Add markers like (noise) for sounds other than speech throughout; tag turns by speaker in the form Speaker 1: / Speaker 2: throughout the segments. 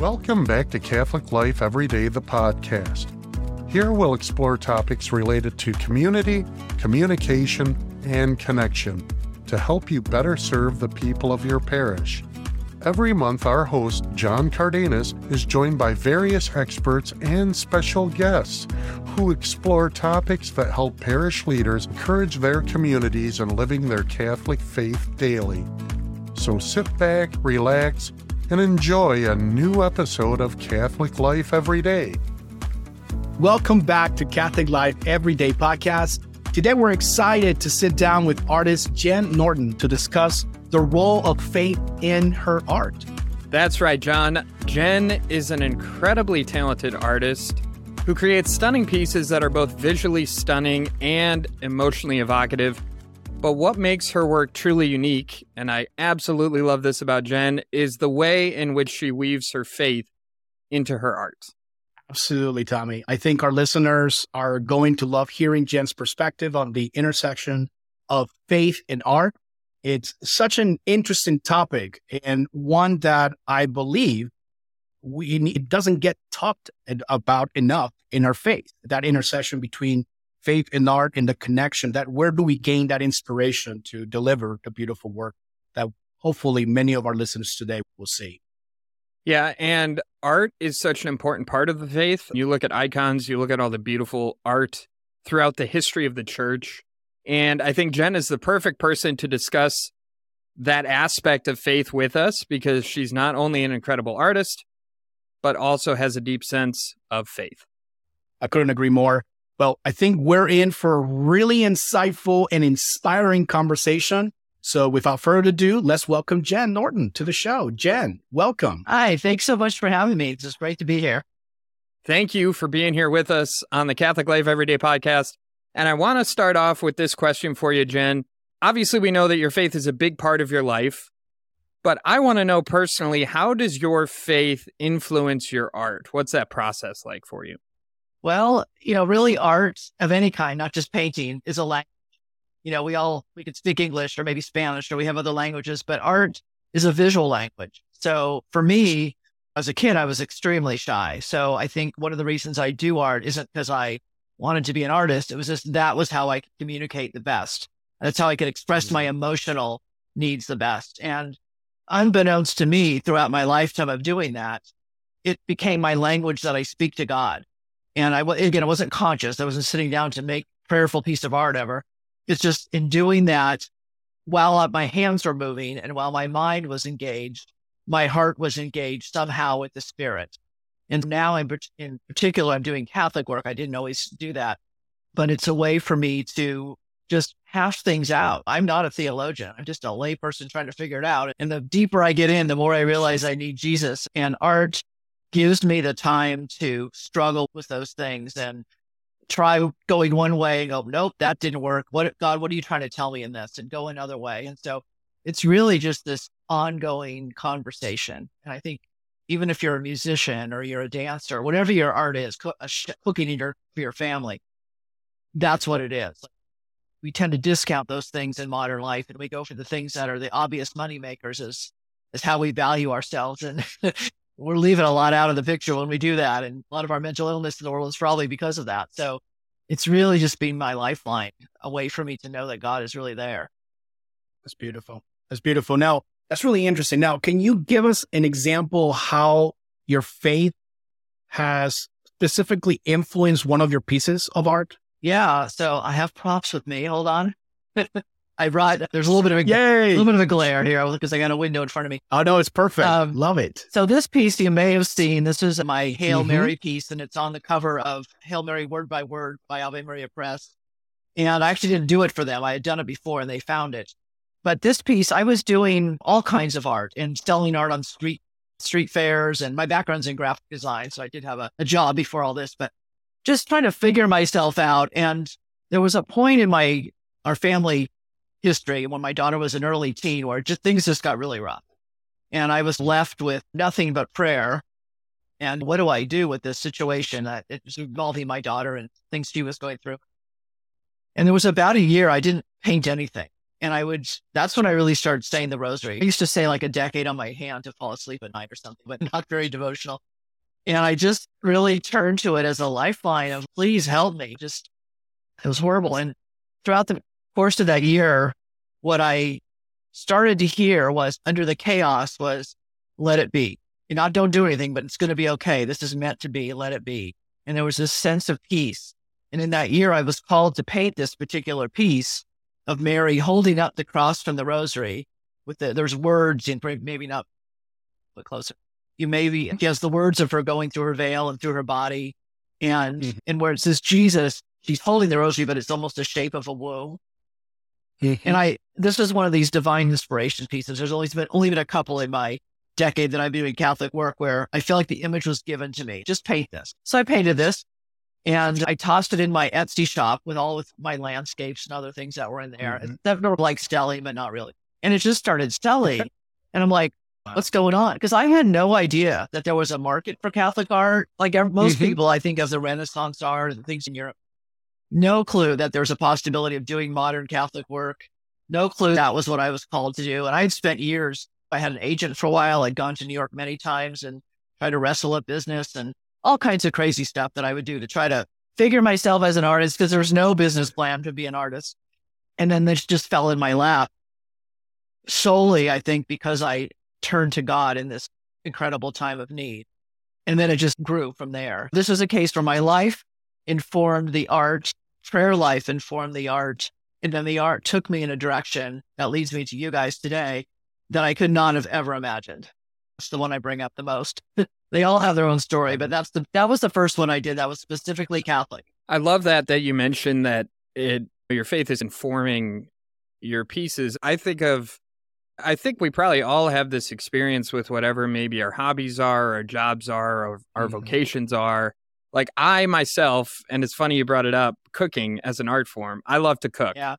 Speaker 1: Welcome back to Catholic Life Every Day, the podcast. Here we'll explore topics related to community, communication, and connection to help you better serve the people of your parish. Every month, our host, John Cardenas, is joined by various experts and special guests who explore topics that help parish leaders encourage their communities in living their Catholic faith daily. So sit back, relax, and enjoy a new episode of Catholic Life Every Day.
Speaker 2: Welcome back to Catholic Life Everyday podcast. Today we're excited to sit down with artist Jen Norton to discuss the role of faith in her art.
Speaker 3: That's right, John. Jen is an incredibly talented artist who creates stunning pieces that are both visually stunning and emotionally evocative. But what makes her work truly unique, and I absolutely love this about Jen, is the way in which she weaves her faith into her art.
Speaker 2: Absolutely, Tommy. I think our listeners are going to love hearing Jen's perspective on the intersection of faith and art. It's such an interesting topic and one that I believe we it doesn't get talked about enough in our faith. That intersection between faith in art and the connection that where do we gain that inspiration to deliver the beautiful work that hopefully many of our listeners today will see.
Speaker 3: Yeah, and art is such an important part of the faith. You look at icons, you look at all the beautiful art throughout the history of the church. And I think Jen is the perfect person to discuss that aspect of faith with us because she's not only an incredible artist, but also has a deep sense of faith.
Speaker 2: I couldn't agree more. Well, I think we're in for a really insightful and inspiring conversation. So without further ado, let's welcome Jen Norton to the show. Jen, welcome.
Speaker 4: Hi, thanks so much for having me. It's just great to be here.
Speaker 3: Thank you for being here with us on the Catholic Life Everyday podcast. And I want to start off with this question for you, Jen. Obviously, we know that your faith is a big part of your life, but I want to know personally, how does your faith influence your art? What's that process like for you?
Speaker 4: Well, you know, really art of any kind, not just painting, is a language you know, we all, we could speak English or maybe Spanish or we have other languages, but art is a visual language. So for me, as a kid, I was extremely shy. So I think one of the reasons I do art isn't because I wanted to be an artist. It was just that was how I could communicate the best. That's how I could express my mm-hmm. emotional needs the best. And unbeknownst to me throughout my lifetime of doing that, it became my language that I speak to God. And I, again, I wasn't conscious. I wasn't sitting down to make prayerful piece of art ever. It's just in doing that, while my hands were moving and while my mind was engaged, my heart was engaged somehow with the spirit. And now I'm in particular, I'm doing Catholic work. I didn't always do that, but it's a way for me to just hash things out. I'm not a theologian. I'm just a layperson trying to figure it out. And the deeper I get in, the more I realize I need Jesus and art gives me the time to struggle with those things and try going one way and go, nope, that didn't work. What God, what are you trying to tell me in this? And go another way. And so it's really just this ongoing conversation. And I think even if you're a musician or you're a dancer, whatever your art is, cooking in your, for your family, that's what it is. We tend to discount those things in modern life and we go for the things that are the obvious money makers as, as how we value ourselves. And (laughs) we're leaving a lot out of the picture when we do that. And a lot of our mental illness in the world is probably because of that. So it's really just been my lifeline, a way for me to know that God is really there.
Speaker 2: That's beautiful. That's beautiful. Now, that's really interesting. Now, can you give us an example how your faith has specifically influenced one of your pieces of art?
Speaker 4: Yeah. So I have props with me. Hold on. (laughs) I brought. There's a little bit of a,
Speaker 2: Yay.
Speaker 4: little bit of a glare here because I got a window in front of me.
Speaker 2: Oh no, it's perfect. Um, Love it.
Speaker 4: So this piece you may have seen. This is my Hail mm-hmm. Mary piece, and it's on the cover of Hail Mary Word by Word by Ave Maria Press. And I actually didn't do it for them. I had done it before, and they found it. But this piece, I was doing all kinds of art and selling art on street street fairs, and my background's in graphic design, so I did have a, a job before all this. But just trying to figure myself out, and there was a point in my our family history when my daughter was an early teen where just things just got really rough. And I was left with nothing but prayer. And what do I do with this situation that it was involving my daughter and things she was going through? And there was about a year I didn't paint anything. And I would, that's when I really started saying the rosary. I used to say like a decade on my hand to fall asleep at night or something, but (laughs) not very devotional. And I just really turned to it as a lifeline of please help me. Just, it was horrible. And throughout the course of that year, what I started to hear was under the chaos was let it be. You know, don't do anything, but it's going to be okay. This is meant to be. Let it be. And there was this sense of peace. And in that year, I was called to paint this particular piece of Mary holding up the cross from the rosary with the, there's words in maybe not, but closer. You maybe, she has the words of her going through her veil and through her body. And, mm-hmm. and where it says Jesus, she's holding the rosary, but it's almost the shape of a womb. Mm-hmm. And I, this is one of these divine inspiration pieces. There's only been, only been a couple in my decade that I've been doing Catholic work where I feel like the image was given to me. Just paint this. So I painted this and I tossed it in my Etsy shop with all of my landscapes and other things that were in there. Mm-hmm. That were like selling, but not really. And it just started selling. and I'm like, what's going on? Because I had no idea that there was a market for Catholic art. Like most mm-hmm. people, I think of the Renaissance art and things in Europe. No clue that there was a possibility of doing modern Catholic work. No clue that was what I was called to do. And I had spent years I had an agent for a while. I'd gone to New York many times and tried to wrestle up business and all kinds of crazy stuff that I would do to try to figure myself as an artist because there was no business plan to be an artist. And then this just fell in my lap solely, I think, because I turned to God in this incredible time of need. And then it just grew from there. This is a case where my life informed the art, prayer life informed the art. And then the art took me in a direction that leads me to you guys today that I could not have ever imagined. It's the one I bring up the most. (laughs) they all have their own story, but that's the that was the first one I did that was specifically Catholic.
Speaker 3: I love that that you mentioned that it your faith is informing your pieces. I think of I think we probably all have this experience with whatever maybe our hobbies are, our jobs are, or our mm-hmm. vocations are. Like I myself, and it's funny you brought it up, cooking as an art form. I love to cook.
Speaker 4: Yeah.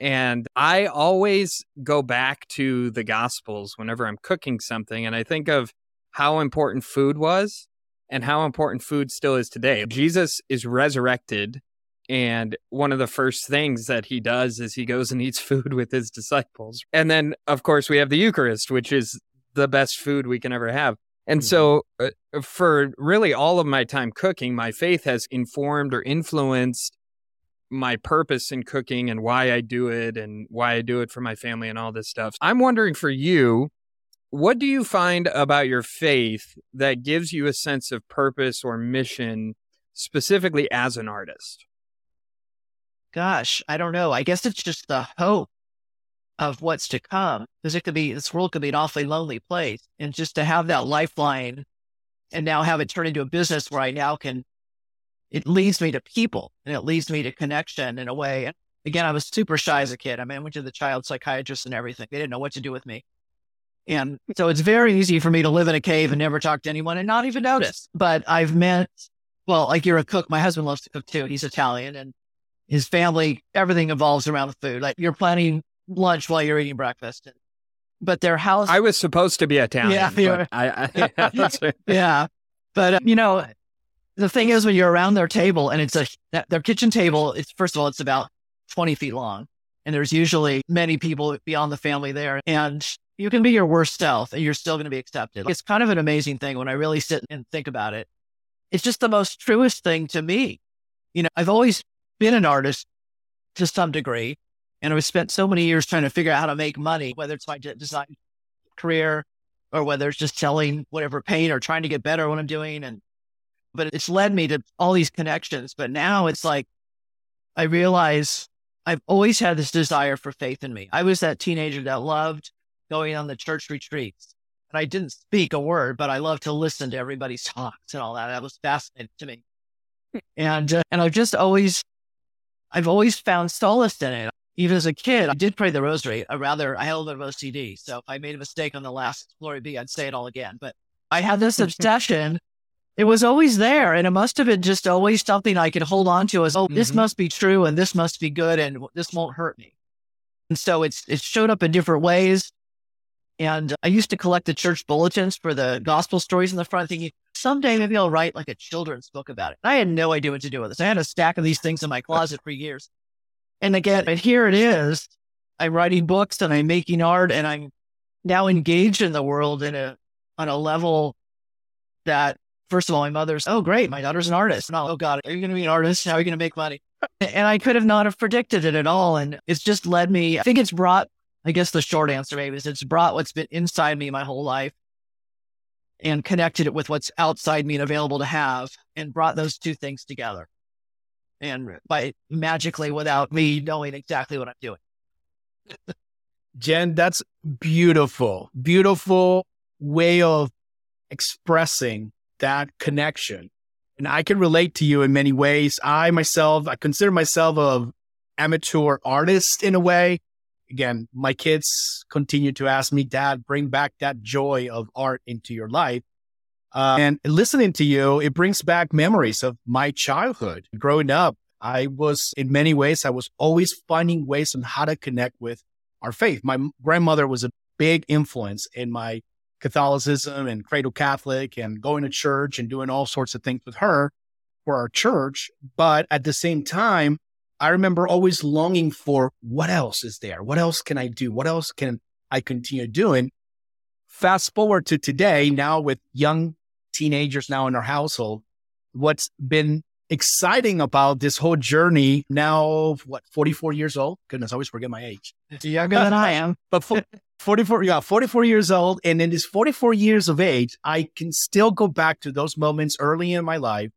Speaker 3: And I always go back to the Gospels whenever I'm cooking something. And I think of how important food was and how important food still is today. Jesus is resurrected. And one of the first things that he does is he goes and eats (laughs) food with his disciples. And then, of course, we have the Eucharist, which is the best food we can ever have. And mm-hmm. so, uh, for really all of my time cooking, my faith has informed or influenced my purpose in cooking and why I do it and why I do it for my family and all this stuff. I'm wondering for you, what do you find about your faith that gives you a sense of purpose or mission specifically as an artist?
Speaker 4: Gosh, I don't know. I guess it's just the hope of what's to come because it could be, this world could be an awfully lonely place. And just to have that lifeline and now have it turn into a business where I now can it leads me to people and it leads me to connection in a way. And again, I was super shy as a kid. I mean, I went to the child psychiatrist and everything. They didn't know what to do with me. And so it's very easy for me to live in a cave and never talk to anyone and not even notice. But I've met, well, like you're a cook. My husband loves to cook too. He's Italian and his family, everything evolves around the food. Like you're planning lunch while you're eating breakfast. But their house.
Speaker 3: I was supposed to be Italian. Yeah. But I, I, (laughs)
Speaker 4: yeah, (laughs) yeah. But, uh, you know, the thing is when you're around their table and it's a their kitchen table it's first of all it's about 20 feet long and there's usually many people beyond the family there and you can be your worst self and you're still going to be accepted it's kind of an amazing thing when i really sit and think about it it's just the most truest thing to me you know i've always been an artist to some degree and i've spent so many years trying to figure out how to make money whether it's my design career or whether it's just selling whatever paint or trying to get better at what i'm doing and but it's led me to all these connections. But now it's like, I realize I've always had this desire for faith in me. I was that teenager that loved going on the church retreats. And I didn't speak a word, but I loved to listen to everybody's talks and all that. That was fascinating to me. And, uh, and I've just always, I've always found solace in it. Even as a kid, I did pray the rosary. I rather, I had a little bit of OCD. So if I made a mistake on the last glory be, I'd say it all again. But I had this (laughs) obsession it was always there. And it must have been just always something I could hold on to as, oh, mm-hmm. this must be true and this must be good and this won't hurt me. And so it's, it showed up in different ways. And I used to collect the church bulletins for the gospel stories in the front, thinking someday maybe I'll write like a children's book about it. And I had no idea what to do with this. I had a stack of these things in my closet for years. And again, but here it is. I'm writing books and I'm making art and I'm now engaged in the world in a on a level that first of all, my mother's, oh great, my daughter's an artist. No, oh God, are you gonna be an artist? How are you gonna make money? and I could have not have predicted it at all. And it's just led me, I think it's brought, I guess the short answer maybe is it's brought what's been inside me my whole life and connected it with what's outside me and available to have and brought those two things together. And by magically without me knowing exactly what I'm doing.
Speaker 2: Jen, that's beautiful, beautiful way of expressing that connection. And I can relate to you in many ways. I myself, I consider myself a amateur artist in a way. Again, my kids continue to ask me, Dad, bring back that joy of art into your life. Uh, and listening to you, it brings back memories of my childhood. Growing up, I was, in many ways, I was always finding ways on how to connect with our faith. My grandmother was a big influence in my Catholicism and cradle Catholic and going to church and doing all sorts of things with her for our church. But at the same time, I remember always longing for what else is there? What else can I do? What else can I continue doing? Fast forward to today, now with young teenagers now in our household, what's been exciting about this whole journey now, what, 44 years old? Goodness, I always forget my age. (laughs)
Speaker 4: Younger than I am.
Speaker 2: But for, 44, yeah, 44 years old. And in this 44 years of age, I can still go back to those moments early in my life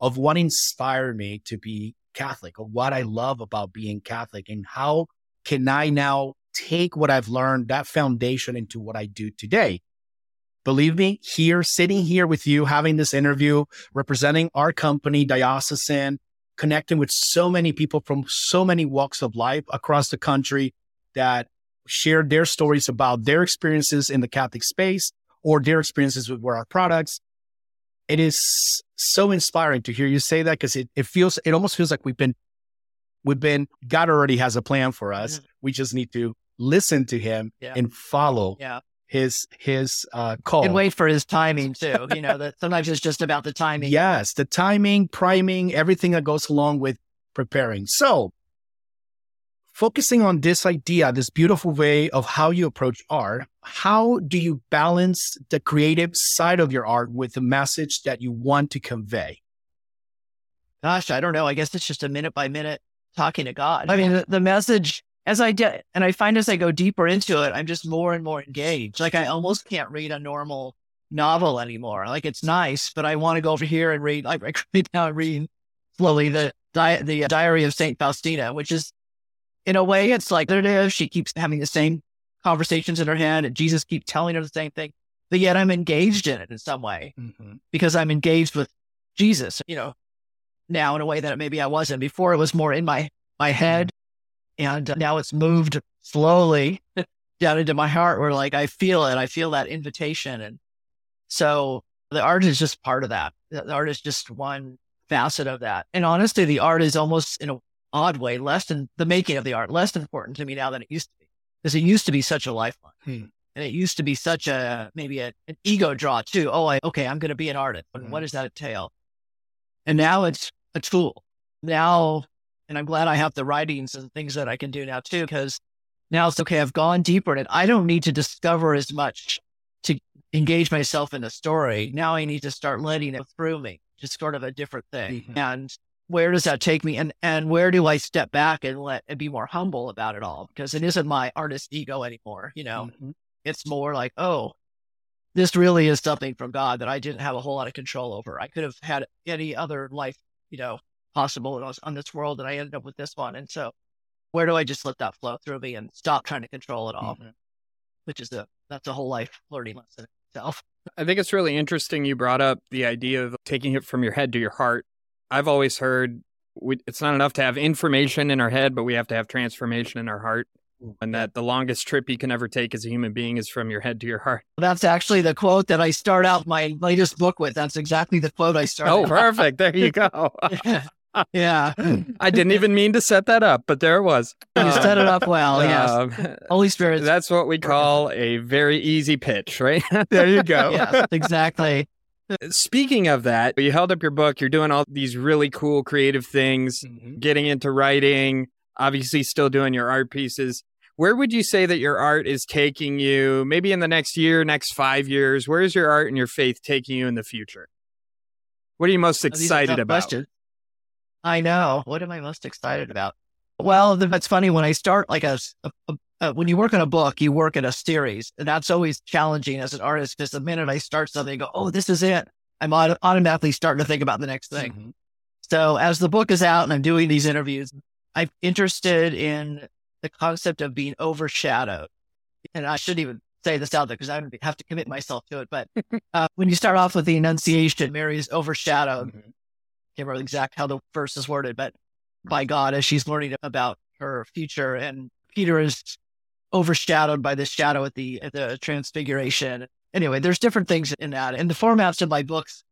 Speaker 2: of what inspired me to be Catholic, or what I love about being Catholic, and how can I now take what I've learned, that foundation, into what I do today. Believe me, here, sitting here with you, having this interview, representing our company, Diocesan, connecting with so many people from so many walks of life across the country that shared their stories about their experiences in the Catholic space or their experiences with our products. It is so inspiring to hear you say that because it, it feels, it almost feels like we've been, we've been, God already has a plan for us. Mm-hmm. We just need to listen to him yeah. and follow yeah. His, his, uh, call.
Speaker 4: And wait for his timing too. (laughs) you know, that sometimes it's just about the timing.
Speaker 2: Yes. The timing, priming, everything that goes along with preparing. So focusing on this idea, this beautiful way of how you approach art, how do you balance the creative side of your art with the message that you want to convey?
Speaker 4: Gosh, I don't know. I guess it's just a minute by minute talking to God. I mean, the, the message as I get, and I find as I go deeper into it, I'm just more and more engaged. Like I almost can't read a normal novel anymore. Like it's nice, but I want to go over here and read. Like right now, I'm reading slowly the di- the Diary of Saint Faustina, which is in a way, it's like there it is. She keeps having the same conversations in her head, and Jesus keeps telling her the same thing. But yet, I'm engaged in it in some way mm-hmm. because I'm engaged with Jesus. You know, now in a way that maybe I wasn't before. It was more in my my head, and now it's moved slowly (laughs) down into my heart. Where like I feel it, I feel that invitation, and so the art is just part of that. The art is just one facet of that. And honestly, the art is almost in a odd way, less than the making of the art, less important to me now than it used to be. Because it used to be such a lifeline. Hmm. And it used to be such a, maybe a, an ego draw too. Oh, I, okay, I'm going to be an artist. But hmm. what does that entail? And now it's a tool. Now, and I'm glad I have the writings and things that I can do now too, because now it's okay. I've gone deeper in it. I don't need to discover as much to engage myself in the story. Now I need to start letting it through me, just sort of a different thing. Mm-hmm. And where does that take me and and where do i step back and let and be more humble about it all because it isn't my artist ego anymore you know mm-hmm. it's more like oh this really is something from god that i didn't have a whole lot of control over i could have had any other life you know possible was on this world and i ended up with this one and so where do i just let that flow through me and stop trying to control it all mm-hmm. which is a that's a whole life learning lesson itself
Speaker 3: I think it's really interesting you brought up the idea of taking it from your head to your heart I've always heard we, it's not enough to have information in our head, but we have to have transformation in our heart. And that the longest trip you can ever take as a human being is from your head to your heart.
Speaker 4: That's actually the quote that I start out my latest book with. That's exactly the quote I start.
Speaker 3: Oh, perfect. There you go. (laughs)
Speaker 4: yeah. (laughs)
Speaker 3: I didn't even mean to set that up, but there it was.
Speaker 4: You set it up well. Yes. Um, Holy Spirit.
Speaker 3: That's what we call a very easy pitch, right? (laughs) there you go. (laughs)
Speaker 4: yes, exactly.
Speaker 3: Speaking of that, you held up your book, you're doing all these really cool creative things, mm-hmm. getting into writing, obviously still doing your art pieces. Where would you say that your art is taking you, maybe in the next year, next five years? Where is your art and your faith taking you in the future? What are you most excited about? Questions.
Speaker 4: I know. What am I most excited about? Well, that's funny. When I start like a, a, a, when you work on a book, you work in a series, and that's always challenging as an artist. Because the minute I start something, I go, "Oh, this is it," I'm auto- automatically starting to think about the next thing. Mm-hmm. So as the book is out and I'm doing these interviews, I'm interested in the concept of being overshadowed. And I shouldn't even say this out there because I have to commit myself to it. But (laughs) uh, when you start off with the Annunciation, Mary is overshadowed. Mm-hmm. I can't remember exact how the verse is worded, but by God as she's learning about her future, and Peter is overshadowed by this shadow at the at the Transfiguration. Anyway, there's different things in that, and the formats of my books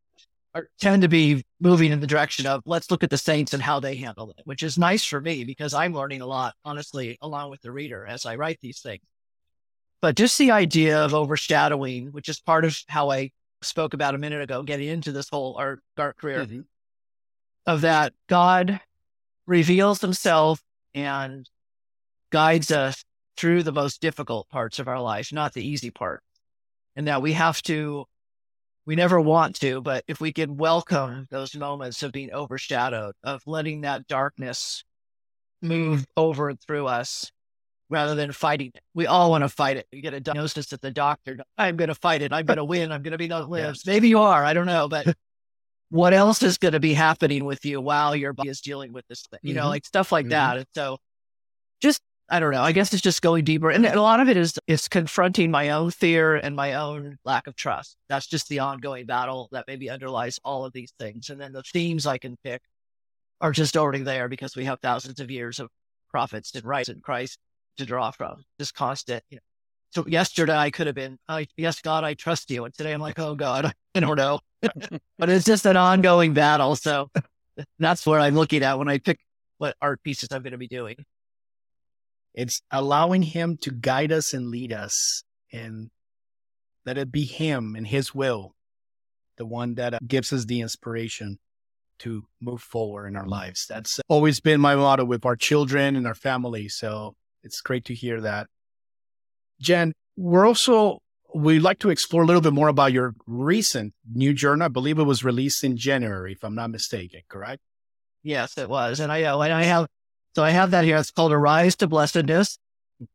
Speaker 4: are, tend to be moving in the direction of let's look at the saints and how they handle it, which is nice for me because I'm learning a lot, honestly, along with the reader as I write these things. But just the idea of overshadowing, which is part of how I spoke about a minute ago, getting into this whole art, art career, mm-hmm. Of that God reveals himself and guides us through the most difficult parts of our life, not the easy part. And that we have to we never want to, but if we can welcome those moments of being overshadowed, of letting that darkness move over and through us rather than fighting it. We all want to fight it. You get a diagnosis at the doctor. I'm going to fight it. I'm going to win. I'm going to be no (laughs) lives. Maybe you are. I don't know. But what else is going to be happening with you while your body is dealing with this thing? You mm-hmm. know, like stuff like mm-hmm. that. And so just I don't know. I guess it's just going deeper. And a lot of it is is confronting my own fear and my own lack of trust. That's just the ongoing battle that maybe underlies all of these things. And then the themes I can pick are just already there because we have thousands of years of prophets and rights in Christ to draw from. Just constant, you know. So yesterday I could have been, I, yes, God, I trust you. And today I'm like, oh God, (laughs) I don't know. (laughs) but it's just an ongoing battle. So that's where I'm looking at when I pick what art pieces I'm going to be doing.
Speaker 2: It's allowing him to guide us and lead us and let it be him and his will, the one that uh, gives us the inspiration to move forward in our lives. That's always been my motto with our children and our family. So it's great to hear that. Jen, we're also, we'd like to explore a little bit more about your recent new journal. I believe it was released in January, if I'm not mistaken, correct?
Speaker 4: Yes, it was. And I, uh, and I have so I have that here. It's called Arise to Blessedness.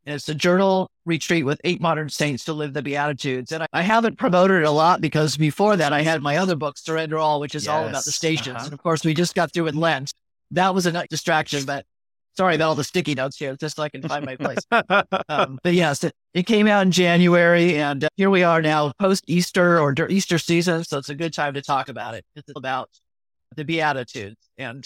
Speaker 4: And it's a journal retreat with eight modern saints to live the Beatitudes. And I, I, haven't promoted it a lot because before that, I had my other book, Surrender All, which is yes. all about the stations. Uh-huh. And of course, we just got through with Lent. That was a distraction, but sorry about all the sticky notes here, just so I can find my (laughs) place. um, but yes, it, it, came out in January, and uh, here we are now post Easter or Easter season. So it's a good time to talk about it. It's about the Beatitudes. And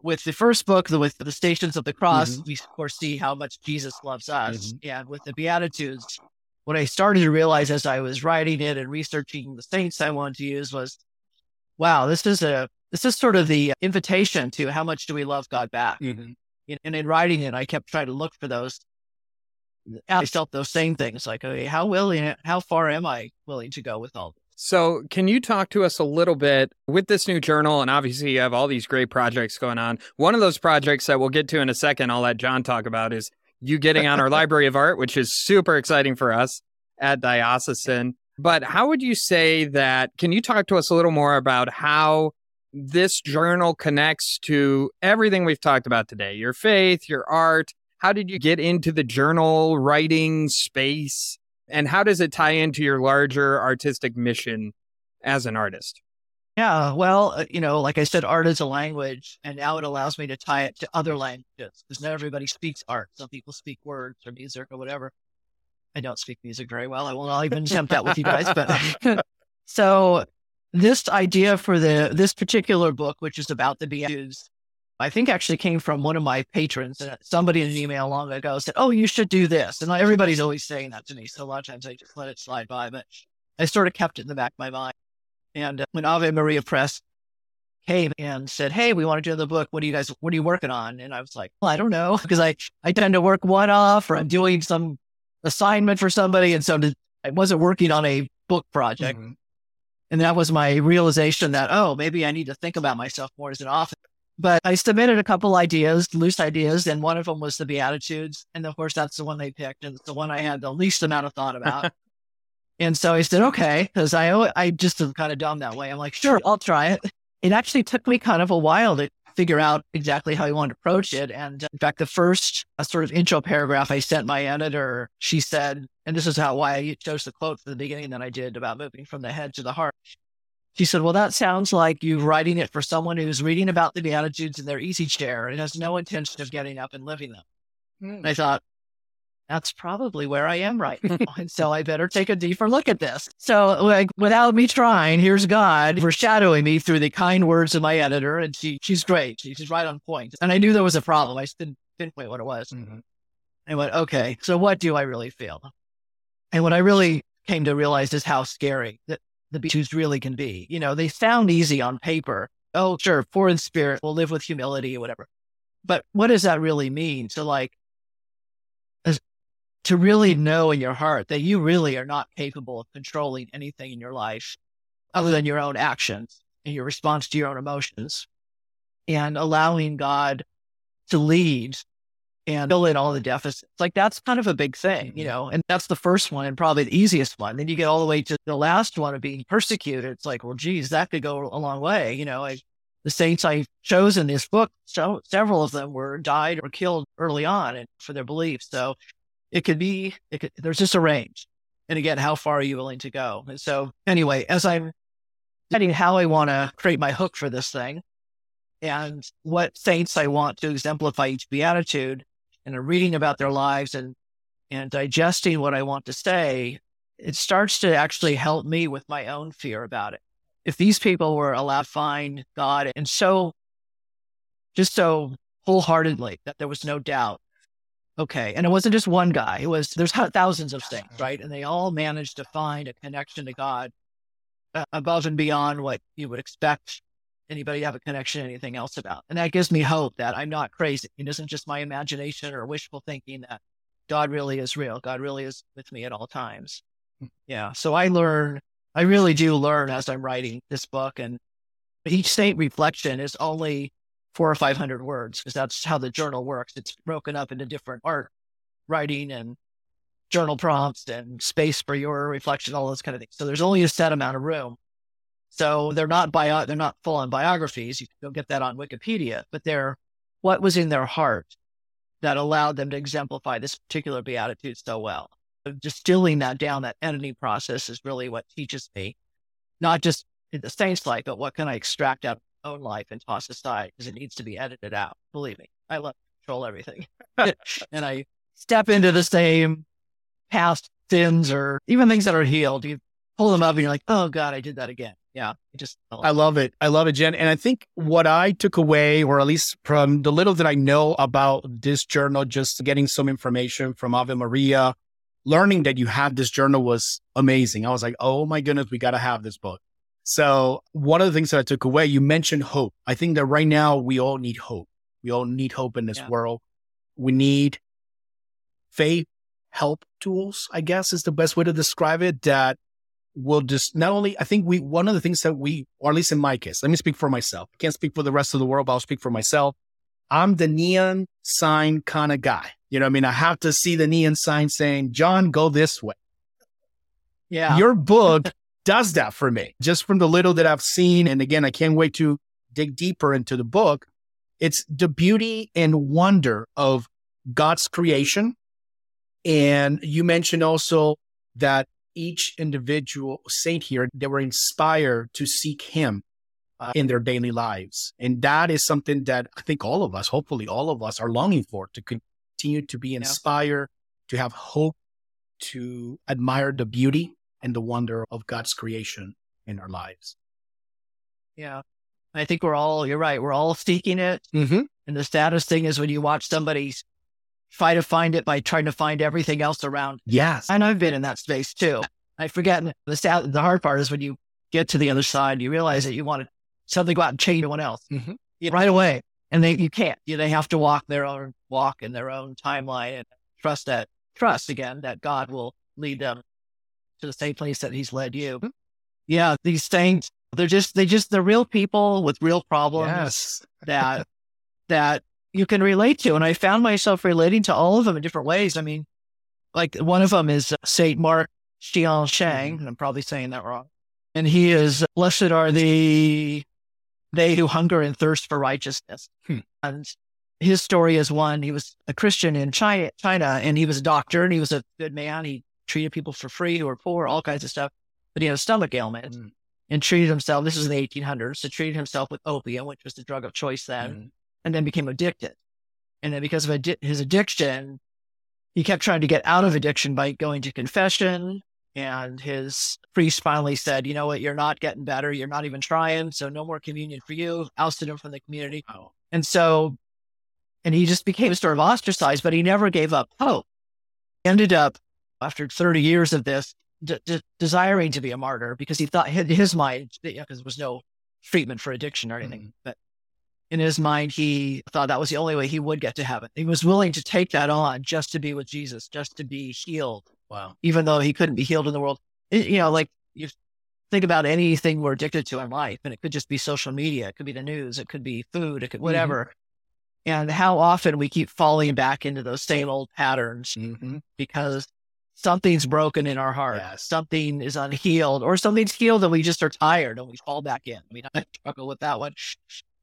Speaker 4: with the first book, the, with the Stations of the Cross, mm-hmm. we of course see how much Jesus loves us. Mm-hmm. And with the Beatitudes, what I started to realize as I was writing it and researching the saints I wanted to use was, wow, this is a this is sort of the invitation to how much do we love God back. Mm-hmm. And in writing it, I kept trying to look for those. I felt those same things like, okay, how willing, how far am I willing to go with all this?
Speaker 3: so, can you talk to us a little bit with this new journal? And obviously, you have all these great projects going on. One of those projects that we'll get to in a second, I'll let John talk about, is you getting on our (laughs) Library of Art, which is super exciting for us at Diocesan. But how would you say that? Can you talk to us a little more about how this journal connects to everything we've talked about today your faith, your art? How did you get into the journal writing space? And how does it tie into your larger artistic mission as an artist?
Speaker 4: Yeah, well, uh, you know, like I said, art is a language, and now it allows me to tie it to other languages because not everybody speaks art. Some people speak words or music or whatever. I don't speak music very well. I will not even attempt that with you guys. But (laughs) so this idea for the this particular book, which is about the Beatitudes, I think actually came from one of my patrons. And somebody in an email long ago said, "Oh, you should do this." And everybody's always saying that to me, so a lot of times I just let it slide by. But I sort of kept it in the back of my mind. And uh, when Ave Maria Press came and said, "Hey, we want to do the book. What are you guys? What are you working on?" And I was like, "Well, I don't know," (laughs) because I I tend to work one off, or I'm doing some assignment for somebody, and so I wasn't working on a book project. Mm-hmm. And that was my realization that oh, maybe I need to think about myself more as an author But I submitted a couple ideas, loose ideas, and one of them was the Beatitudes. And of course, that's the one they picked. And it's the one I had the least amount of thought about. (laughs) and so I said, okay, because I, I just am kind of dumb that way. I'm like, sure, I'll try it. It actually took me kind of a while to figure out exactly how I wanted to approach it. And in fact, the first uh, sort of intro paragraph I sent my editor, she said, and this is how why I chose the quote for the beginning that I did about moving from the head to the heart. She said, Well, that sounds like you writing it for someone who's reading about the Beatitudes in their easy chair and has no intention of getting up and living them. Mm. I thought, that's probably where I am right now. and so I better take a deeper look at this. So, like, without me trying, here's God foreshadowing me through the kind words of my editor. And she, she's great. She, she's right on point. And I knew there was a problem. I didn't pinpoint what it was. Mm-hmm. I went, okay, so what do I really feel? And what I really came to realize is how scary that the Beatitudes really can be. You know, they sound easy on paper. Oh, sure, poor in spirit, we'll live with humility or whatever. But what does that really mean? To like, to really know in your heart that you really are not capable of controlling anything in your life other than your own actions and your response to your own emotions and allowing God to lead and fill in all the deficits. Like that's kind of a big thing, you mm-hmm. know, and that's the first one and probably the easiest one. Then you get all the way to the last one of being persecuted. It's like, well, geez, that could go a long way. You know, I, the saints I chose in this book, so several of them were died or killed early on and for their beliefs. So it could be, it could, there's just a range. And again, how far are you willing to go? And so anyway, as I'm setting how I want to create my hook for this thing and what saints I want to exemplify each beatitude and I'm reading about their lives and, and digesting what I want to say, it starts to actually help me with my own fear about it. If these people were allowed to find God and so, just so wholeheartedly that there was no doubt okay. And it wasn't just one guy. It was, there's thousands of things, right? And they all managed to find a connection to God uh, above and beyond what you would expect anybody to have a connection to anything else about. And that gives me hope that I'm not crazy. It isn't just my imagination or wishful thinking that God really is real. God really is with me at all times. Hmm. Yeah. So I learn, I really do learn as I'm writing this book. And each saint reflection is only four or 500 words because that's how the journal works. It's broken up into different art, writing, and journal prompts and space for your reflection, all those kind of things. So there's only a set amount of room. So they're not bio, they're not full on biographies. You can go get that on Wikipedia, but they're what was in their heart that allowed them to exemplify this particular beatitude so well. Distilling that down, that editing process is really what teaches me, not just the saint's life, but what can I extract out own life and toss aside because it needs to be edited out. Believe me, I love control everything. (laughs) (laughs) and I step into the same past sins or even things that are healed. You pull them up and you're like, oh God, I did that again. Yeah. I just,
Speaker 2: I love it. I love it, Jen. And I think what I took away, or at least from the little that I know about this journal, just getting some information from Ave Maria, learning that you had this journal was amazing. I was like, oh my goodness, we got to have this book. So one of the things that I took away, you mentioned hope. I think that right now we all need hope. We all need hope in this yeah. world. We need faith help tools, I guess is the best way to describe it, that will just not only, I think we, one of the things that we, or at least in my case, let me speak for myself. I can't speak for the rest of the world, but I'll speak for myself. I'm the neon sign kind of guy. You know I mean? I have to see the neon sign saying, John, go this way.
Speaker 4: Yeah.
Speaker 2: Your book (laughs) (laughs) does that for me just from the little that I've seen. And again, I can't wait to dig deeper into the book. It's the beauty and wonder of God's creation. And you mentioned also that each individual saint here, they were inspired to seek him uh, in their daily lives. And that is something that I think all of us, hopefully all of us are longing for to continue to be inspired, yeah. to have hope, to admire the beauty and the wonder of God's creation in our lives.
Speaker 4: Yeah. I think we're all, you're right. We're all seeking it. Mm-hmm. And the saddest thing is when you watch somebody try to find it by trying to find everything else around.
Speaker 2: Yes.
Speaker 4: And I've been in that space too. I forget the sad, the hard part is when you get to the other side, you realize that you want to suddenly go out and change someone else mm-hmm. right away. And they, you can't, you, they have to walk their own walk in their own timeline and trust that, trust again that God will lead them to the same place that he's led you. Hmm. Yeah, these saints, They're just they just they're real people with real problems
Speaker 2: Yes. (laughs)
Speaker 4: that that you can relate to. And I found myself relating to all of them in different ways. I mean, like one of them is Saint Mark Xian Shang, and I'm probably saying that wrong. And he is blessed are the they who hunger and thirst for righteousness.
Speaker 2: Hmm.
Speaker 4: And his story is one, he was a Christian in China, China, and he was a doctor and he was a good man. He treated people for free who were poor, all kinds of stuff. But he had a stomach ailment
Speaker 2: Mm.
Speaker 4: and treated himself. This is in the 1800s. So treated himself with opium, which was the drug of choice then,
Speaker 2: Mm.
Speaker 4: and then became addicted. And then because of addi- his addiction, he kept trying to get out of addiction by going to confession. And his priest finally said, you know what? You're not getting better. You're not even trying. So no more communion for you. Ousted him from the community.
Speaker 2: Wow.
Speaker 4: And so, and he just became sort of ostracized, but he never gave up hope. He ended up, after 30 years of this, d- d- desiring to be a martyr because he thought in his mind, because there was no treatment for addiction or anything, but in his mind, he thought that was the only way he would get to heaven. He was willing to take that on just to be with Jesus, just to be healed,
Speaker 2: Wow.
Speaker 4: even though he couldn't be healed in the world. It- you know, like you think about anything we're addicted to in life, and it could just be social media, it could be the news, it could be food, it could whatever. And how often we keep falling back into those same old patterns
Speaker 2: Mm-hmm.
Speaker 4: because something's broken in our heart, something is unhealed, or something's healed and we just are tired and we fall back in. I mean, I struggle with that one.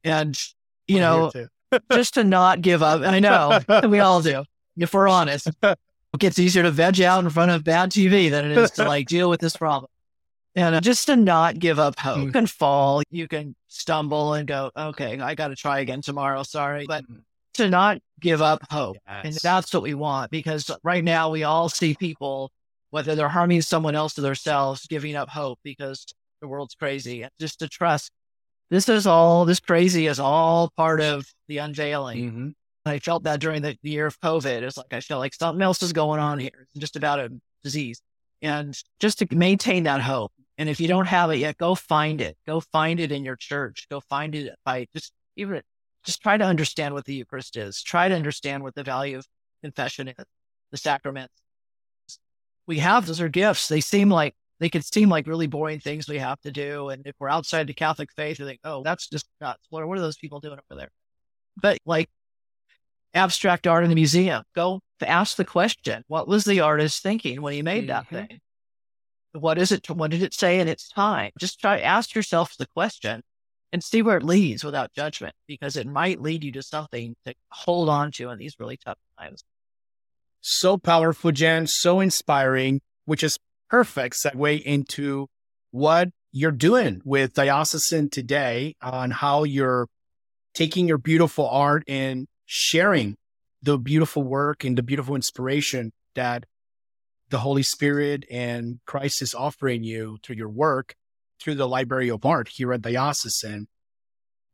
Speaker 4: And, you know, (laughs) just to not give up. I know we all do. If we're honest, it gets easier to veg out in front of bad TV than it is to like deal with this problem. And uh, just to not give up hope. You can fall, you can stumble and go, okay, I got to try again tomorrow. Sorry. But to not give up hope. And that's what we want because right now we all see people, whether they're harming someone else or themselves, giving up hope because the world's crazy. And just to trust this is all, this crazy is all part of the unveiling.
Speaker 2: Mm-hmm.
Speaker 4: I felt that during the year of COVID. It's like I felt like something else is going on here. It's just about a disease. And just to maintain that hope. And if you don't have it yet, go find it. Go find it in your church. Go find it by just even just try to understand what the Eucharist is. Try to understand what the value of confession is, the sacraments. We have those are gifts. They seem like they could seem like really boring things we have to do. And if we're outside the Catholic faith, we think, oh, that's just nuts. What, what are those people doing over there? But like abstract art in the museum, go ask the question: What was the artist thinking when he made that
Speaker 2: Mhm.
Speaker 4: thing? What is it? What did it say in its time? Just try ask yourself the question and see where it leads without judgment, because it might lead you to something to hold on to in these really tough times.
Speaker 2: So powerful, Jen. So inspiring, which is perfect segue into what you're doing with Diocesan today on how you're taking your beautiful art and sharing the beautiful work and the beautiful inspiration that the Holy Spirit and Christ is offering you through your work through the Library of Art here at Diocesan.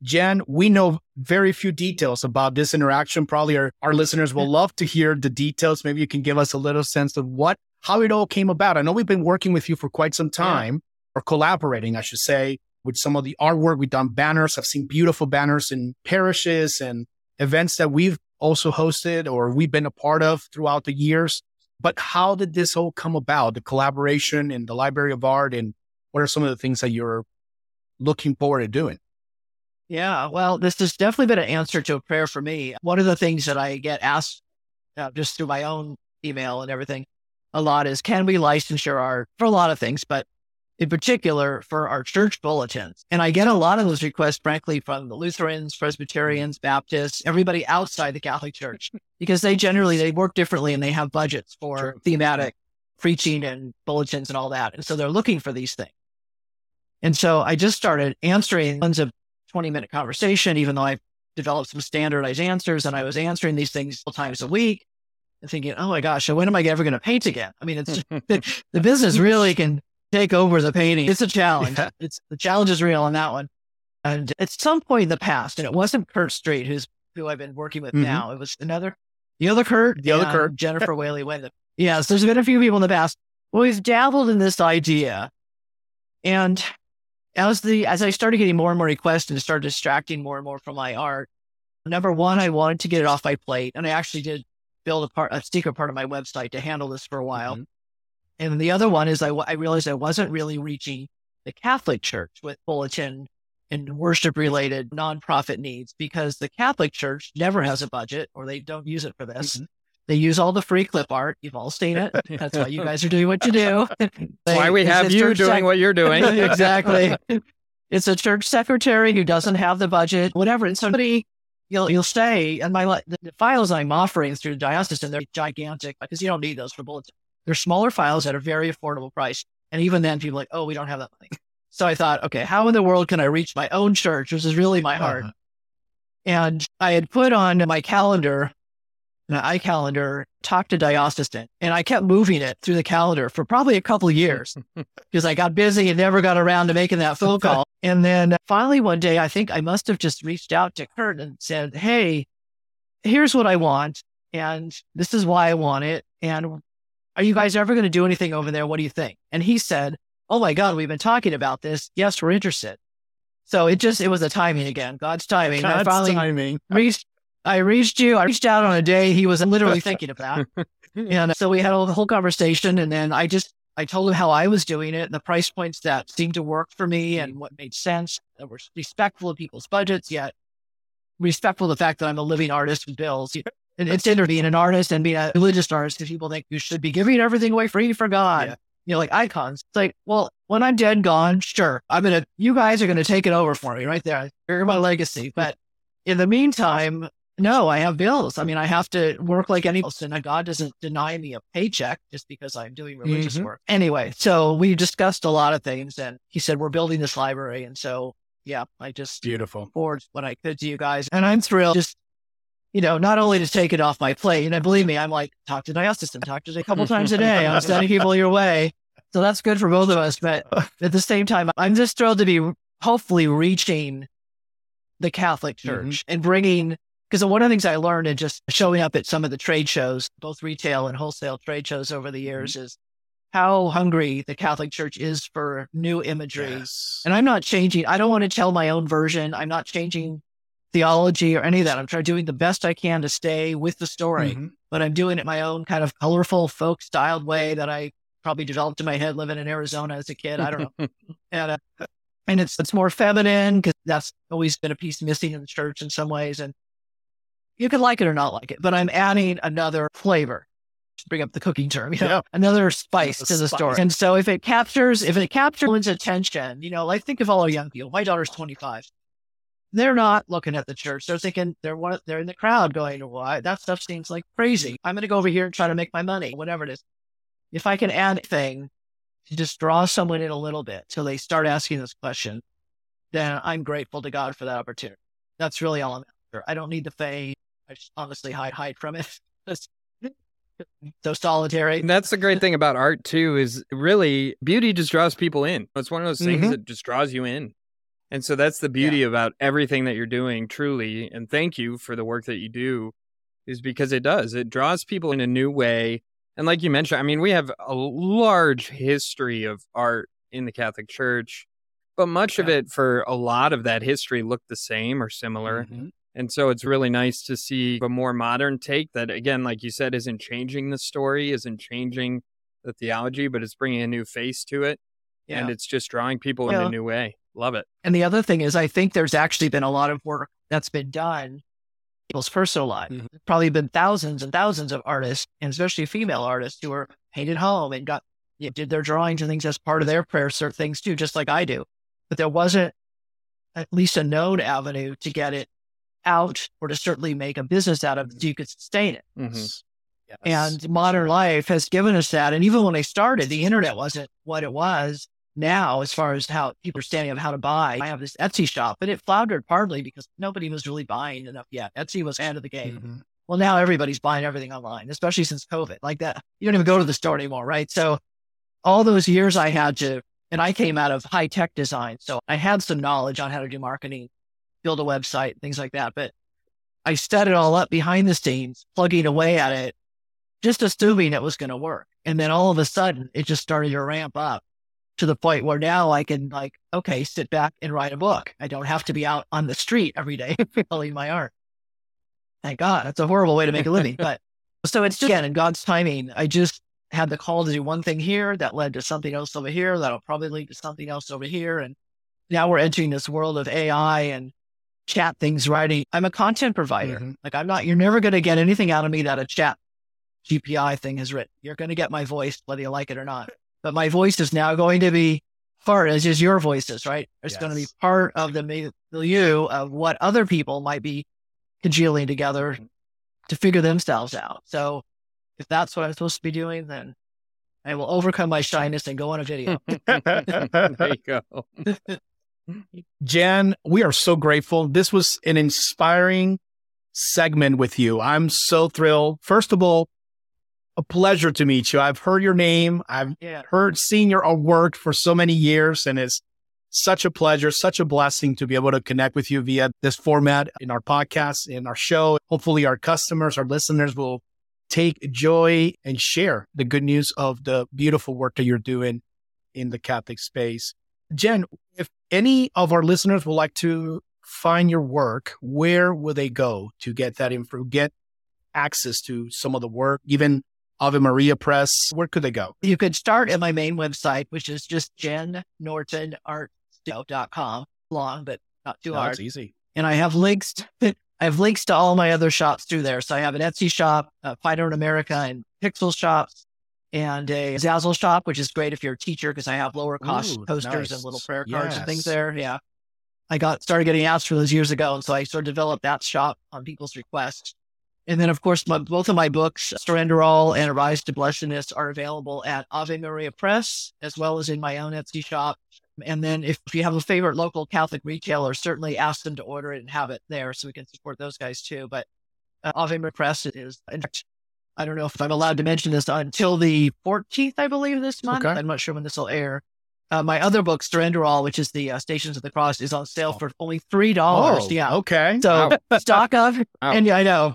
Speaker 2: Jen, we know very few details about this interaction. Probably our, our listeners will love to hear the details. Maybe you can give us a little sense of what, how it all came about. I know we've been working with you for quite some time, or collaborating, I should say, with some of the artwork. We've done banners. I've seen beautiful banners in parishes and events that we've also hosted or we've been a part of throughout the years. But how did this all come about? The collaboration in the Library of Art, and what are some of the things that you're looking forward to doing?
Speaker 4: Yeah, well, this has definitely been an answer to a prayer for me. One of the things that I get asked uh, just through my own email and everything a lot is can we licensure our, for a lot of things, but in particular for our church bulletins. And I get a lot of those requests, frankly, from the Lutherans, Presbyterians, Baptists, everybody outside the Catholic Church, because they generally they work differently and they have budgets for
Speaker 2: Sure.
Speaker 4: thematic preaching and bulletins and all that. And so they're looking for these things. And so I just started answering tons of 20 minute conversation, even though I've developed some standardized answers and I was answering these things times a week and thinking, oh my gosh, when am I ever going to paint again? I mean, it's (laughs) the business really can take over the painting. It's a challenge.
Speaker 2: Yeah.
Speaker 4: It's the challenge is real on that one. And at some point in the past, and it wasn't Kurt Street, who's who I've been working with
Speaker 2: Mhm.
Speaker 4: now. It was another, the other Kurt,
Speaker 2: The other Kurt.
Speaker 4: Jennifer Whaley. Yes, there's been a few people in the past. Well, we've dabbled in this idea, and as the as I started getting more and more requests and started distracting more and more from my art, number one, I wanted to get it off my plate, and I actually did build a part a secret part of my website to handle this for a while.
Speaker 2: Mhm.
Speaker 4: And the other one is I realized I wasn't really reaching the Catholic Church with bulletin and worship related nonprofit needs because the Catholic Church never has a budget or they don't use it for this.
Speaker 2: Mhm.
Speaker 4: They use all the free clip art. You've all seen it. That's why you guys are doing what you do. (laughs)
Speaker 3: That's why we have you doing
Speaker 4: sec-
Speaker 3: what you're doing. (laughs)
Speaker 4: exactly. It's a church secretary who doesn't have the budget, whatever. And somebody, you'll you'll stay. And my the, the files I'm offering through the diocesan, they're gigantic because you don't need those for bulletins. They're smaller files at a very affordable price. And even then, people are like, oh, we don't have that money. So I thought, okay, how in the world can I reach my own church, which is really my heart?
Speaker 2: Uh-huh.
Speaker 4: And I had put on my calendar, my iCalendar, talk to diocesan, and I kept moving it through the calendar for probably a couple of years (laughs) because I got busy and never got around to making that phone call. And then uh, finally one day, I think I must have just reached out to Kurt and said, Hey, here's what I want. And this is why I want it. And are you guys ever going to do anything over there? What do you think? And he said, Oh my God, we've been talking about this. Yes, we're interested. So it just, it was a timing again, God's timing. I
Speaker 2: God's
Speaker 4: finally
Speaker 2: timing.
Speaker 4: reached, I reached you. I reached out on a day he was literally (laughs) thinking about. that. And so we had a whole conversation. And then I just, I told him how I was doing it and the price points that seemed to work for me and what made sense that were respectful of people's budgets, yet respectful of the fact that I'm a living artist with bills. And it's to being an artist and being a religious artist because people think you should be giving everything away free for God.
Speaker 2: Yeah.
Speaker 4: You know, like icons. It's like, well, when I'm dead, gone, sure, I'm gonna. You guys are gonna take it over for me right there. You're my legacy. But in the meantime, no, I have bills. I mean, I have to work like anyone else, and God doesn't deny me a paycheck just because I'm doing religious
Speaker 2: Mhm.
Speaker 4: work. Anyway, so we discussed a lot of things, and he said we're building this library, and so yeah, I just
Speaker 2: Beautiful.
Speaker 4: forward what I could to you guys, and I'm thrilled. Just you know, not only to take it off my plate, and believe me, I'm like talk to diocesan, talk to a couple times a day. I'm sending people your way, so that's good for both of us. But (laughs) at the same time, I'm just thrilled to be hopefully reaching the Catholic Church and bringing. Because one of the things I learned in just showing up at some of the trade shows, both retail and wholesale trade shows over the years, is how hungry the Catholic Church is for new imagery.
Speaker 2: Yes.
Speaker 4: And I'm not changing. I don't want to tell my own version. I'm not changing theology or any of that. I'm trying doing the best I can to stay with the story,
Speaker 2: Mhm.
Speaker 4: but I'm doing it my own kind of colorful folk styled way that I probably developed in my head living in Arizona as a kid. I don't know. (laughs) and, uh, and it's, it's more feminine because that's always been a piece missing in the church in some ways. And you can like it or not like it, but I'm adding another flavor. To bring up the cooking term, you know,
Speaker 2: Yeah.
Speaker 4: another spice to the
Speaker 2: spice.
Speaker 4: story. And so if it captures, if it captures one's attention, you know, like think of all our young people. My daughter's 25. They're not looking at the church. They're thinking they're one. They're in the crowd going, "Why that stuff seems like crazy." I'm going to go over here and try to make my money, whatever it is. If I can add anything to just draw someone in a little bit till they start asking this question, then I'm grateful to God for that opportunity. That's really all I'm. I don't need the fame. I just honestly hide hide from it. (laughs) So solitary.
Speaker 3: And that's the great thing about art too is really beauty just draws people in. It's one of those things
Speaker 2: Mhm.
Speaker 3: that just draws you in. And so that's the beauty about everything that you're doing truly and thank you for the work that you do is because it does. It draws people in a new way. And like you mentioned, I mean, we have a large history of art in the Catholic Church, but much of it for a lot of that history looked the same or similar.
Speaker 2: Mhm.
Speaker 3: And so it's really nice to see a more modern take that, again, like you said, isn't changing the story, isn't changing the theology, but it's bringing a new face to it. And it's just drawing people in a new way. Love it.
Speaker 4: And the other thing is, I think there's actually been a lot of work that's been done people's personal life.
Speaker 2: Mhm.
Speaker 4: Probably been thousands and thousands of artists, and especially female artists who were painted home and got you know, did their drawings and things as part of their prayer cert things too, just like I do. But there wasn't at least a known avenue to get it out or to certainly make a business out of it so you could sustain it.
Speaker 3: Mhm.
Speaker 2: Yes.
Speaker 4: And modern life has given us that. And even when I started, the internet wasn't what it was now as far as how people are standing of how to buy. I have this Etsy shop, but it floundered partly because nobody was really buying enough yet. Etsy was ahead of the game.
Speaker 2: Mhm.
Speaker 4: Well, now everybody's buying everything online, especially since COVID. Like that, you don't even go to the store anymore, right? So all those years I had to, and I came out of high tech design. So I had some knowledge on how to do marketing, build a website, things like that. But I set it all up behind the scenes, plugging away at it, just assuming it was going to work. And then all of a sudden it just started to ramp up to the point where now I can like, okay, sit back and write a book. I don't have to be out on the street every day (laughs) selling my art. Thank God. That's a horrible way to make a living. But (laughs) so it's just, again, in God's timing, I just had the call to do one thing here that led to something else over here that'll probably lead to something else over here. And now we're entering this world of AI and chat things writing. I'm a content provider.
Speaker 2: Mm-hmm.
Speaker 4: Like I'm not, you're never going to get anything out of me that a chat GPI thing has written. You're going to get my voice, whether you like it or not. But my voice is now going to be part, as is your voices, right? It's going to be part of the milieu of what other people might be congealing together to figure themselves out. So if that's what I'm supposed to be doing, then I will overcome my shyness and go on a video. (laughs)
Speaker 3: there you go. (laughs)
Speaker 2: Jen, we are so grateful. This was an inspiring segment with you. I'm so thrilled. First of all, a pleasure to meet you. I've heard your name. I've
Speaker 4: yeah.
Speaker 2: heard, seen your work for so many years, and it's such a pleasure, such a blessing to be able to connect with you via this format in our podcast, in our show. Hopefully, our customers, our listeners will take joy and share the good news of the beautiful work that you're doing in the Catholic space. Jen, if any of our listeners would like to find your work, where will they go to get that info, get access to some of the work, even Ave Maria Press? Where could they go?
Speaker 4: You could start at my main website, which is just jennortonart.com. Long, but not too
Speaker 2: No,
Speaker 4: hard.
Speaker 2: it's easy.
Speaker 4: and I have links. To, (laughs) I have links to all my other shops through there. So I have an Etsy shop, a Fine Art America, and Pixel shops, and a Zazzle shop, which is great if you're a teacher because I have lower cost
Speaker 2: Ooh,
Speaker 4: posters
Speaker 2: nice.
Speaker 4: and little prayer cards and things there. Yeah, I got started getting asked for those years ago, and so I sort of developed that shop on people's requests. And then, of course, my, both of my books, Surrender All and Arise to Blessedness, are available at Ave Maria Press, as well as in my own Etsy shop. And then if, if you have a favorite local Catholic retailer, certainly ask them to order it and have it there so we can support those guys too. But uh, Ave Maria Press is, in fact, I don't know if I'm allowed to mention this until the 14th, I believe, this month.
Speaker 2: Okay.
Speaker 4: I'm not sure when this will air. Uh, my other book, Surrender All, which is the uh, Stations of the Cross, is on sale for only $3.
Speaker 2: Oh,
Speaker 4: yeah.
Speaker 2: Okay.
Speaker 4: So (laughs) stock up,
Speaker 3: Wow.
Speaker 4: and yeah, I know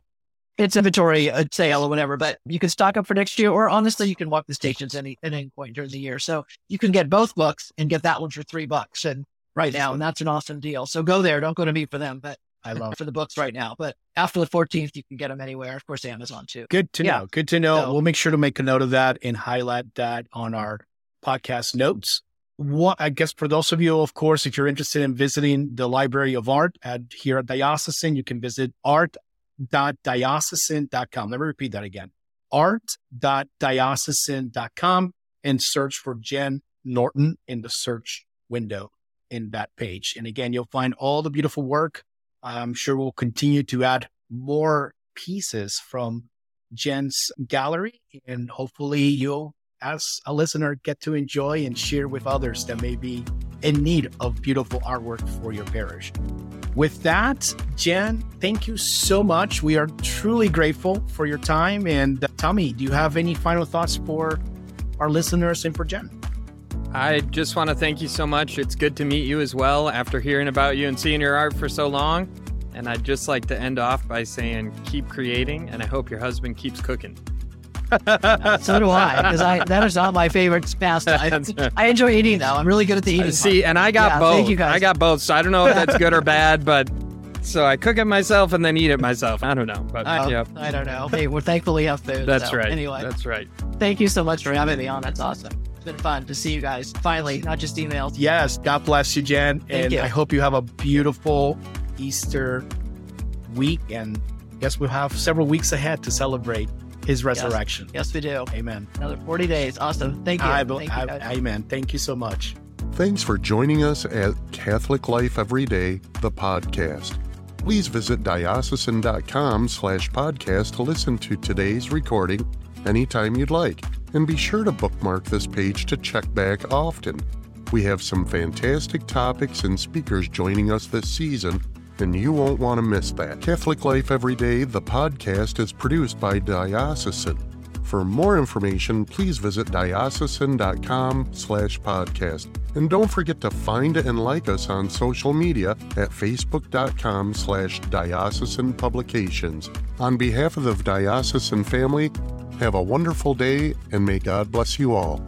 Speaker 4: it's inventory uh, sale or whatever, but you can stock up for next year, or honestly, you can walk the stations any at any point during the year. So you can get both books and get that one for three bucks, and right now, and that's an awesome deal. So go there. Don't go to me for them, but
Speaker 2: I love
Speaker 4: for the books right now. But after the 14th, you can get them anywhere. Of course, Amazon too.
Speaker 2: Good to
Speaker 4: Yeah.
Speaker 2: know. Good to know.
Speaker 4: So-
Speaker 2: we'll make sure to make a note of that and highlight that on our podcast notes. What I guess for those of you, of course, if you're interested in visiting the Library of Art at here at Diocesan, you can visit art.diocesan.com. Let me repeat that again. art.diocesan.com and search for Jen Norton in the search window in that page. And again, you'll find all the beautiful work. I'm sure we'll continue to add more pieces from Jen's gallery, and hopefully you'll, as a listener, get to enjoy and share with others that may be in need of beautiful artwork for your parish. With that, Jen, thank you so much. We are truly grateful for your time. And uh, Tommy, do you have any final thoughts for our listeners and for Jen?
Speaker 3: I just want to thank you so much. It's good to meet you as well after hearing about you and seeing your art for so long. And I'd just like to end off by saying keep creating, and I hope your husband keeps cooking. (laughs)
Speaker 4: So do I, because I that is not my favorite pastime. (laughs)
Speaker 3: That's.
Speaker 4: I enjoy eating though. I'm really good at the eating.
Speaker 3: See, and I got
Speaker 4: Yeah,
Speaker 3: both.
Speaker 4: thank you, guys.
Speaker 3: I got both. So I don't know if that's good or (laughs) bad, but so I cook it myself and then eat it myself. I don't know, but.
Speaker 4: I,
Speaker 3: yeah,
Speaker 4: I don't know. Hey, we're thankfully have food.
Speaker 3: that's
Speaker 4: so
Speaker 3: right.
Speaker 4: Anyway,
Speaker 3: that's right.
Speaker 4: thank you so much for having me on. That's awesome. It's been fun to see you guys finally, not just emails.
Speaker 2: Yes, God bless you, Jen.
Speaker 4: Thank
Speaker 2: and
Speaker 4: you.
Speaker 2: I hope you have a beautiful Easter week. And yes, we'll have several weeks ahead to celebrate his resurrection.
Speaker 4: Yes, we do.
Speaker 2: Amen.
Speaker 4: Another 40 days. Awesome. Thank you.
Speaker 2: I, be-
Speaker 4: Thank you,
Speaker 2: I-
Speaker 4: guys.
Speaker 2: amen. Thank you so much.
Speaker 1: Thanks for joining us at Catholic Life Every Day, the podcast. Please visit diocesan.com slash podcast to listen to today's recording anytime you'd like. And be sure to bookmark this page to check back often. We have some fantastic topics and speakers joining us this season, and you won't want to miss that. Catholic Life Every Day, the podcast, is produced by Diocesan. For more information, please visit diocesan.com slash podcast. And don't forget to find and like us on social media at facebook.com slash diocesan publications. On behalf of the diocesan family, have a wonderful day and may God bless you all.